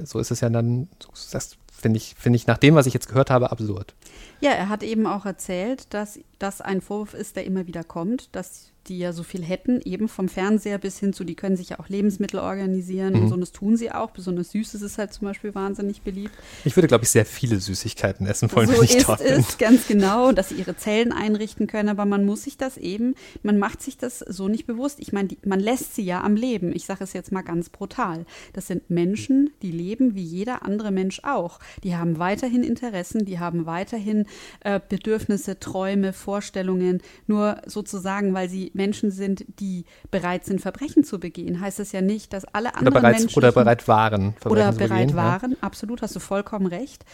So ist es ja dann, das finde ich, finde ich nach dem, was ich jetzt gehört habe, absurd. Ja, er hat eben auch erzählt, dass das ein Vorwurf ist, der immer wieder kommt, dass die ja so viel hätten, eben vom Fernseher bis hin zu, die können sich ja auch Lebensmittel organisieren mhm. und so, und das tun sie auch. Besonders Süßes ist halt zum Beispiel wahnsinnig beliebt. Ich würde, glaube ich, sehr viele Süßigkeiten essen wollen, so wenn ich ist dort bin. es, ganz genau, dass sie ihre Zellen einrichten können, aber man muss sich das eben, man macht sich das so nicht bewusst. Ich meine, man lässt sie ja am Leben. Ich sage es jetzt mal ganz brutal. Das sind Menschen, die leben wie jeder andere Mensch auch. Die haben weiterhin Interessen, die haben weiterhin äh, Bedürfnisse, Träume, Vorstellungen, nur sozusagen, weil sie Menschen sind, die bereit sind, Verbrechen zu begehen, heißt das ja nicht, dass alle anderen oder bereits, Menschen oder bereit waren, Verbrechen oder zu bereit begehen, waren. Ja. Absolut, hast du vollkommen recht.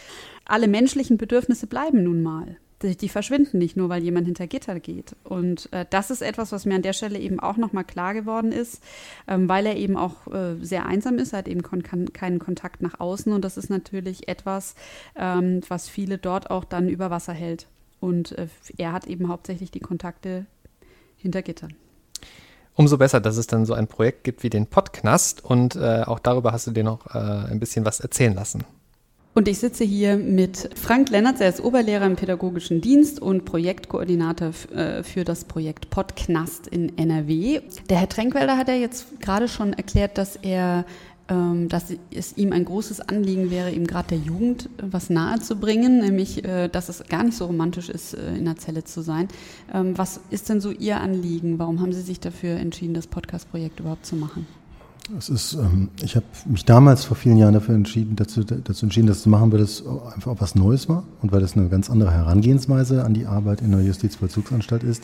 Alle menschlichen Bedürfnisse bleiben nun mal. Die, die verschwinden nicht nur, weil jemand hinter Gitter geht. Und äh, das ist etwas, was mir an der Stelle eben auch nochmal klar geworden ist, ähm, weil er eben auch äh, sehr einsam ist, er hat eben kon keinen Kontakt nach außen. Und das ist natürlich etwas, ähm, was viele dort auch dann über Wasser hält. Und äh, er hat eben hauptsächlich die Kontakte hinter Gittern. Umso besser, dass es dann so ein Projekt gibt wie den Podknast und äh, auch darüber hast du dir noch äh, ein bisschen was erzählen lassen. Und ich sitze hier mit Frank Lennertz, er ist Oberlehrer im pädagogischen Dienst und Projektkoordinator äh, für das Projekt Podknast in NRW. Der Herr Tränkwälder hat ja jetzt gerade schon erklärt, dass er dass es ihm ein großes Anliegen wäre, ihm gerade der Jugend äh, was nahezubringen, nämlich, äh, dass es gar nicht so romantisch ist, äh, in der Zelle zu sein. Ähm, was ist denn so Ihr Anliegen? Warum haben Sie sich dafür entschieden, das Podcast-Projekt überhaupt zu machen? Es ist, ähm, ich habe mich damals vor vielen Jahren dafür entschieden, dazu, dazu entschieden, das zu machen, weil das einfach was Neues war und weil das eine ganz andere Herangehensweise an die Arbeit in der Justizvollzugsanstalt ist.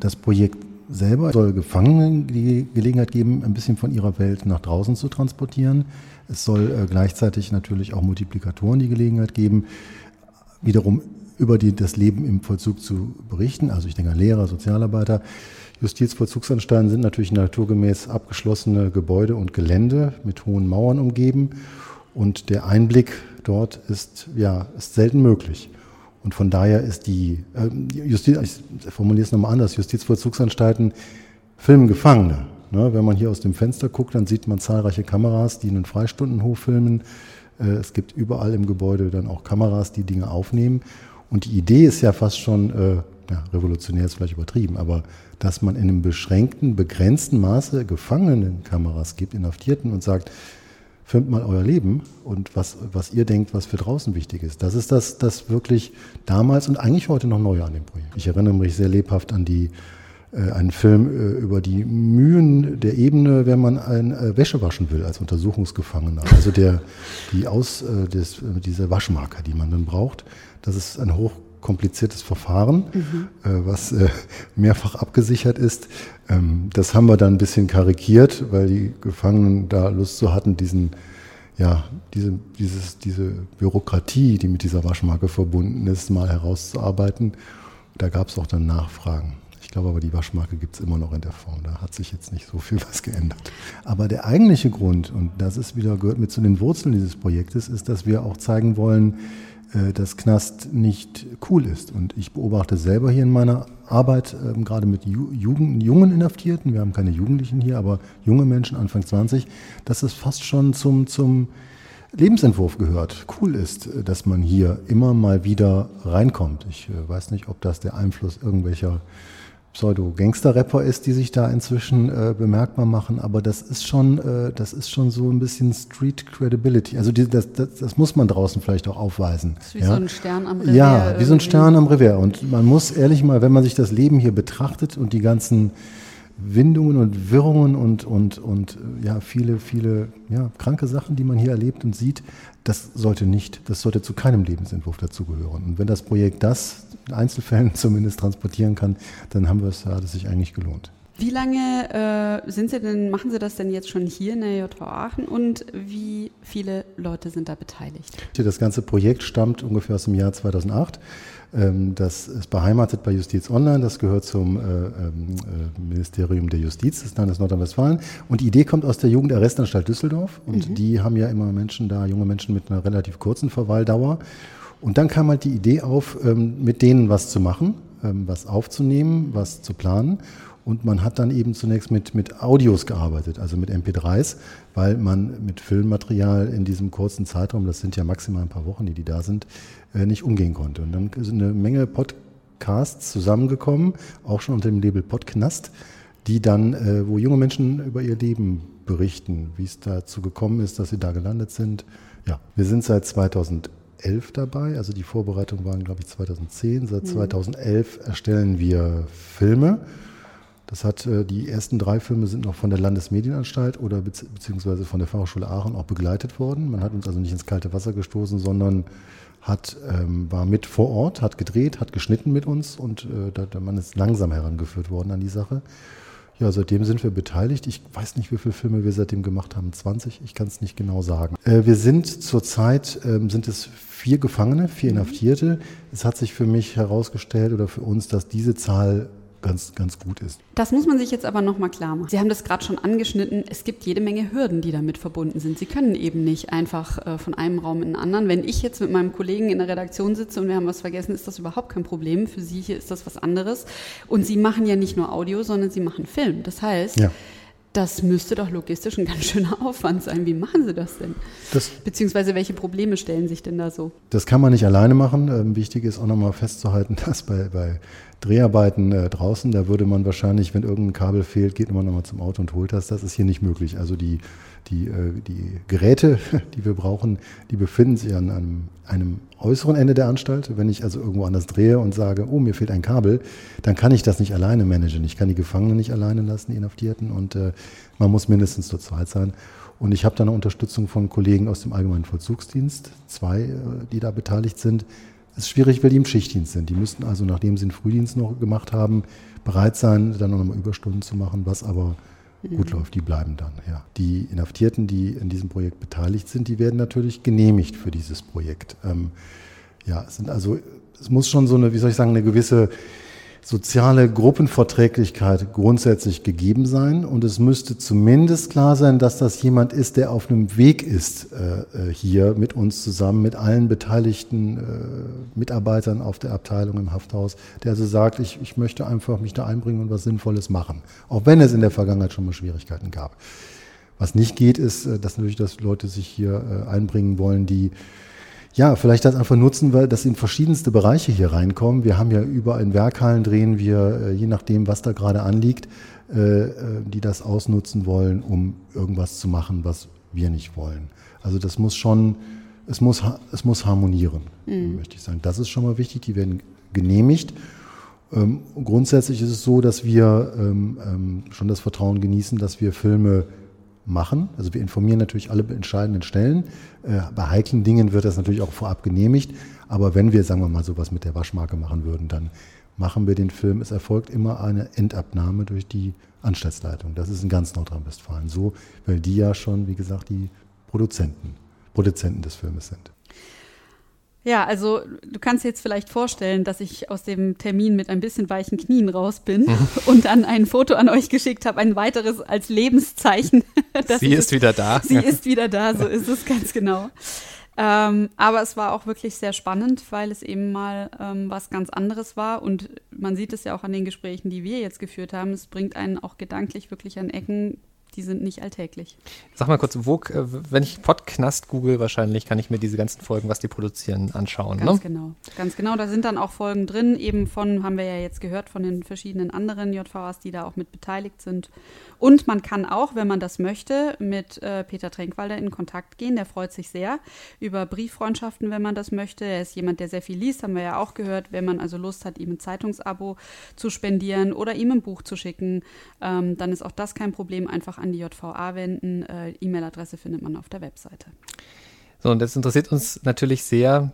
Das Projekt selber soll Gefangenen die Gelegenheit geben, ein bisschen von ihrer Welt nach draußen zu transportieren. Es soll äh, gleichzeitig natürlich auch Multiplikatoren die Gelegenheit geben, wiederum über die, das Leben im Vollzug zu berichten. Also ich denke an Lehrer, Sozialarbeiter. Justizvollzugsanstalten sind natürlich naturgemäß abgeschlossene Gebäude und Gelände mit hohen Mauern umgeben. Und der Einblick dort ist, ja, ist selten möglich. Und von daher ist die äh, Justiz, ich formuliere es nochmal anders, Justizvollzugsanstalten filmen Gefangene. Ne? Wenn man hier aus dem Fenster guckt, dann sieht man zahlreiche Kameras, die einen Freistundenhof filmen. Äh, es gibt überall im Gebäude dann auch Kameras, die Dinge aufnehmen. Und die Idee ist ja fast schon, äh, ja, revolutionär ist vielleicht übertrieben, aber dass man in einem beschränkten, begrenzten Maße Gefangenen Kameras gibt, Inhaftierten und sagt, filmt mal euer Leben und was, was ihr denkt, was für draußen wichtig ist. Das ist das, das wirklich damals und eigentlich heute noch neu an dem Projekt. Ich erinnere mich sehr lebhaft an die, äh, einen Film äh, über die Mühen der Ebene, wenn man ein äh, Wäsche waschen will als Untersuchungsgefangener. Also der, die Aus, äh, des, äh, diese Waschmarker, die man dann braucht. Das ist ein hoch kompliziertes Verfahren, mhm. äh, was äh, mehrfach abgesichert ist. Ähm, das haben wir dann ein bisschen karikiert, weil die Gefangenen da Lust zu hatten, diesen, ja, diese, dieses, diese Bürokratie, die mit dieser Waschmarke verbunden ist, mal herauszuarbeiten. Da gab es auch dann Nachfragen. Ich glaube aber, die Waschmarke gibt es immer noch in der Form. Da hat sich jetzt nicht so viel was geändert. Aber der eigentliche Grund, und das ist wieder, gehört mit zu den Wurzeln dieses Projektes, ist, dass wir auch zeigen wollen, dass Knast nicht cool ist. Und ich beobachte selber hier in meiner Arbeit, ähm, gerade mit Jugend, jungen Inhaftierten, wir haben keine Jugendlichen hier, aber junge Menschen, Anfang 20, dass es fast schon zum, zum Lebensentwurf gehört. Cool ist, äh, dass man hier immer mal wieder reinkommt. Ich äh, weiß nicht, ob das der Einfluss irgendwelcher Pseudo-Gangster-Rapper ist, die sich da inzwischen äh, bemerkbar machen, aber das ist schon, äh, das ist schon so ein bisschen Street Credibility. Also die, das, das, das, muss man draußen vielleicht auch aufweisen. Das ist wie ja? so ein Stern am Revier. Ja, wie irgendwie. so ein Stern am Revier. Und man muss ehrlich mal, wenn man sich das Leben hier betrachtet und die ganzen Windungen und Wirrungen und, und, und ja, viele, viele ja, kranke Sachen, die man hier erlebt und sieht, das sollte nicht, das sollte zu keinem Lebensentwurf dazugehören. Und wenn das Projekt das in Einzelfällen zumindest transportieren kann, dann haben wir es, hat es sich eigentlich gelohnt. Wie lange äh, sind Sie denn, machen Sie das denn jetzt schon hier in der JV Aachen und wie viele Leute sind da beteiligt? Das ganze Projekt stammt ungefähr aus dem Jahr 2008. Ähm, das ist beheimatet bei Justiz Online, das gehört zum äh, ähm, äh, Ministerium der Justiz des Landes Nordrhein-Westfalen. Und die Idee kommt aus der Jugendarrestanstalt Düsseldorf. Und mhm. die haben ja immer Menschen da, junge Menschen mit einer relativ kurzen Verweildauer. Und dann kam halt die Idee auf, ähm, mit denen was zu machen, was aufzunehmen, was zu planen. Und man hat dann eben zunächst mit, mit Audios gearbeitet, also mit MP3s, weil man mit Filmmaterial in diesem kurzen Zeitraum, das sind ja maximal ein paar Wochen, die die da sind, nicht umgehen konnte. Und dann sind eine Menge Podcasts zusammengekommen, auch schon unter dem Label Podknast, die dann, äh, wo junge Menschen über ihr Leben berichten, wie es dazu gekommen ist, dass sie da gelandet sind. Ja, wir sind seit 2011 dabei, also die Vorbereitungen waren, glaube ich, 2010. Seit 2011 mhm. erstellen wir Filme das hat äh, die ersten drei Filme sind noch von der Landesmedienanstalt oder beziehungsweise von der Fachhochschule Aachen auch begleitet worden. Man hat uns also nicht ins kalte Wasser gestoßen, sondern hat, ähm, war mit vor Ort, hat gedreht, hat geschnitten mit uns und äh, da, da man ist langsam herangeführt worden an die Sache. Ja, seitdem sind wir beteiligt. Ich weiß nicht, wie viele Filme wir seitdem gemacht haben. 20? Ich kann es nicht genau sagen. Äh, wir sind zurzeit, ähm, sind es vier Gefangene, vier Inhaftierte. Es hat sich für mich herausgestellt oder für uns, dass diese Zahl ganz, ganz gut ist. Das muss man sich jetzt aber nochmal klar machen. Sie haben das gerade schon angeschnitten. Es gibt jede Menge Hürden, die damit verbunden sind. Sie können eben nicht einfach äh, von einem Raum in den anderen. Wenn ich jetzt mit meinem Kollegen in der Redaktion sitze und wir haben was vergessen, ist das überhaupt kein Problem. Für Sie hier ist das was anderes. Und Sie machen ja nicht nur Audio, sondern Sie machen Film. Das heißt, ja. Das müsste doch logistisch ein ganz schöner Aufwand sein. Wie machen Sie das denn? Das, Beziehungsweise welche Probleme stellen sich denn da so? Das kann man nicht alleine machen. Ähm, wichtig ist auch nochmal festzuhalten, dass bei, bei Dreharbeiten äh, draußen, da würde man wahrscheinlich, wenn irgendein Kabel fehlt, geht man nochmal zum Auto und holt das. Das ist hier nicht möglich. Also die, die, äh, die Geräte, die wir brauchen, die befinden sich an einem, einem äußeren Ende der Anstalt. Wenn ich also irgendwo anders drehe und sage, oh, mir fehlt ein Kabel, dann kann ich das nicht alleine managen. Ich kann die Gefangenen nicht alleine lassen, die Inhaftierten, und äh, man muss mindestens zu zweit sein. Und ich habe da eine Unterstützung von Kollegen aus dem Allgemeinen Vollzugsdienst, zwei, äh, die da beteiligt sind, es ist schwierig, weil die im Schichtdienst sind. Die müssten also, nachdem sie den Frühdienst noch gemacht haben, bereit sein, dann noch mal Überstunden zu machen, was aber. Gut läuft. Die bleiben dann, ja. Die Inhaftierten, die in diesem Projekt beteiligt sind, die werden natürlich genehmigt für dieses Projekt. Ähm, ja, es sind also, es muss schon so eine, wie soll ich sagen, eine gewisse soziale Gruppenverträglichkeit grundsätzlich gegeben sein und es müsste zumindest klar sein, dass das jemand ist, der auf einem Weg ist, äh, äh, hier mit uns zusammen, mit allen beteiligten äh, Mitarbeitern auf der Abteilung im Hafthaus, der also sagt, ich, ich möchte einfach mich da einbringen und was Sinnvolles machen, auch wenn es in der Vergangenheit schon mal Schwierigkeiten gab. Was nicht geht, ist, dass natürlich, dass Leute sich hier einbringen wollen, die ja, vielleicht das einfach nutzen, weil das in verschiedenste Bereiche hier reinkommen. Wir haben ja überall in Werkhallen drehen wir, äh, je nachdem, was da gerade anliegt, äh, äh, die das ausnutzen wollen, um irgendwas zu machen, was wir nicht wollen. Also das muss schon, es muss, es muss harmonieren, mhm. möchte ich sagen. Das ist schon mal wichtig, die werden genehmigt. Ähm, grundsätzlich ist es so, dass wir ähm, ähm, schon das Vertrauen genießen, dass wir Filme machen. Also wir informieren natürlich alle entscheidenden Stellen. Äh, bei heiklen Dingen wird das natürlich auch vorab genehmigt. Aber wenn wir, sagen wir mal, sowas mit der Waschmarke machen würden, dann machen wir den Film. Es erfolgt immer eine Endabnahme durch die Anstaltsleitung. Das ist in ganz Nordrhein-Westfalen so, weil die ja schon, wie gesagt, die Produzenten, Produzenten des Filmes sind. Ja, also du kannst dir jetzt vielleicht vorstellen, dass ich aus dem Termin mit ein bisschen weichen Knien raus bin mhm. und dann ein Foto an euch geschickt habe, ein weiteres als Lebenszeichen. sie ist wieder da. Sie ist wieder da, so ist es ganz genau. Ähm, aber es war auch wirklich sehr spannend, weil es eben mal ähm, was ganz anderes war. Und man sieht es ja auch an den Gesprächen, die wir jetzt geführt haben. Es bringt einen auch gedanklich wirklich an Ecken, die sind nicht alltäglich. Sag mal kurz, wo, äh, wenn ich Podknast google, wahrscheinlich kann ich mir diese ganzen Folgen, was die produzieren, anschauen. Ganz ne? genau, ganz genau. Da sind dann auch Folgen drin, eben von, haben wir ja jetzt gehört, von den verschiedenen anderen JVAs, die da auch mit beteiligt sind. Und man kann auch, wenn man das möchte, mit äh, Peter Tränkwalder in Kontakt gehen. Der freut sich sehr über Brieffreundschaften, wenn man das möchte. Er ist jemand, der sehr viel liest, haben wir ja auch gehört. Wenn man also Lust hat, ihm ein Zeitungsabo zu spendieren oder ihm ein Buch zu schicken, ähm, dann ist auch das kein Problem. Einfach an die JVA wenden. Äh, E-Mail-Adresse findet man auf der Webseite. So, und jetzt interessiert uns natürlich sehr,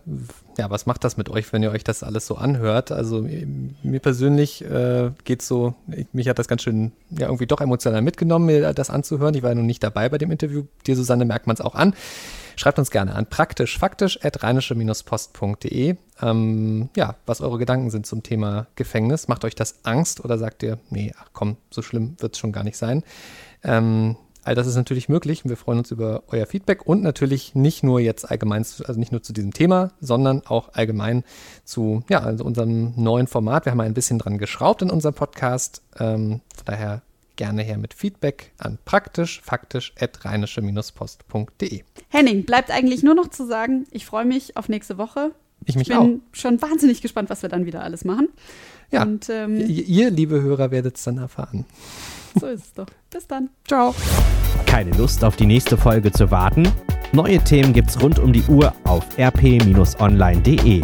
ja, was macht das mit euch, wenn ihr euch das alles so anhört? Also mir persönlich äh, geht so, ich, mich hat das ganz schön, ja, irgendwie doch emotional mitgenommen, mir das anzuhören. Ich war ja noch nicht dabei bei dem Interview. Dir, Susanne, merkt man es auch an. Schreibt uns gerne an praktisch faktisch at rheinische-post.de. Ähm, ja, was eure Gedanken sind zum Thema Gefängnis. Macht euch das Angst oder sagt ihr, nee, ach komm, so schlimm wird es schon gar nicht sein? Ähm, All das ist natürlich möglich und wir freuen uns über euer Feedback und natürlich nicht nur jetzt allgemein, also nicht nur zu diesem Thema, sondern auch allgemein zu ja, also unserem neuen Format. Wir haben ein bisschen dran geschraubt in unserem Podcast. Ähm, von daher gerne her mit Feedback an praktisch faktisch rheinische-post.de. Henning, bleibt eigentlich nur noch zu sagen, ich freue mich auf nächste Woche. Ich mich ich bin auch. schon wahnsinnig gespannt, was wir dann wieder alles machen. Ja, Und, ähm, ihr, liebe Hörer, werdet es dann erfahren. So ist es doch. Bis dann. Ciao. Keine Lust auf die nächste Folge zu warten? Neue Themen gibt's rund um die Uhr auf rp-online.de.